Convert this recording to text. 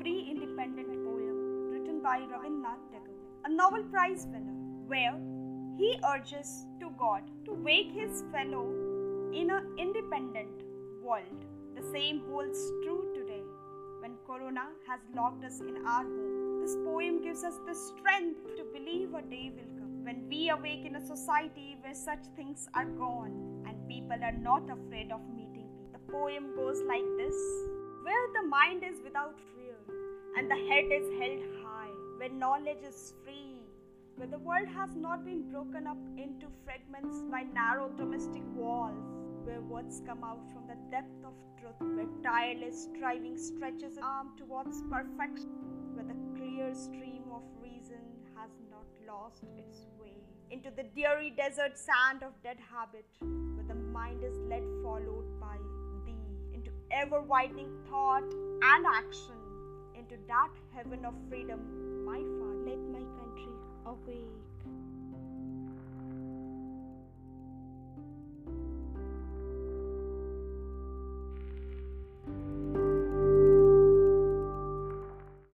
pre independent poem written by Rabindranath Tagore, a Nobel Prize winner, where he urges to God to wake his fellow in an independent world. The same holds true today when Corona has locked us in our home. This poem gives us the strength to believe a day will come when we awake in a society where such things are gone and people are not afraid of meeting. The poem goes like this Where the mind is without fear and the head is held high, where knowledge is free, where the world has not been broken up into fragments by narrow domestic walls, where words come out from the depth of truth, where tireless striving stretches an arm towards perfection, where the clear stream of reason has not lost its way into the dreary desert sand of dead habit, where the mind is led followed by ever widening thought and action, into that heaven of freedom,